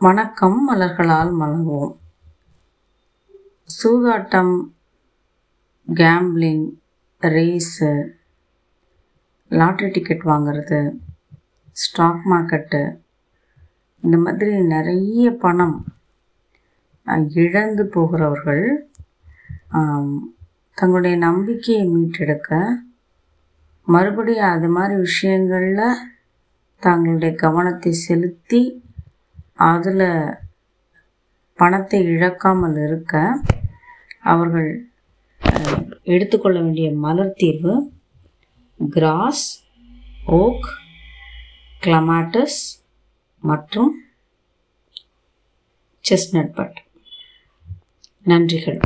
வணக்கம் மலர்களால் மலர்வோம். சூதாட்டம் கேம்பிளிங் ரேஸு லாட்ரி டிக்கெட் வாங்கிறது ஸ்டாக் மார்க்கெட்டு இந்த மாதிரி நிறைய பணம் இழந்து போகிறவர்கள் தங்களுடைய நம்பிக்கையை மீட்டெடுக்க மறுபடியும் அது மாதிரி விஷயங்களில் தங்களுடைய கவனத்தை செலுத்தி அதில் பணத்தை இழக்காமல் இருக்க அவர்கள் எடுத்துக்கொள்ள வேண்டிய மலர் தீர்வு கிராஸ் ஓக் கிளமாட்டஸ் மற்றும் செஸ்னட் பட் நன்றிகள்.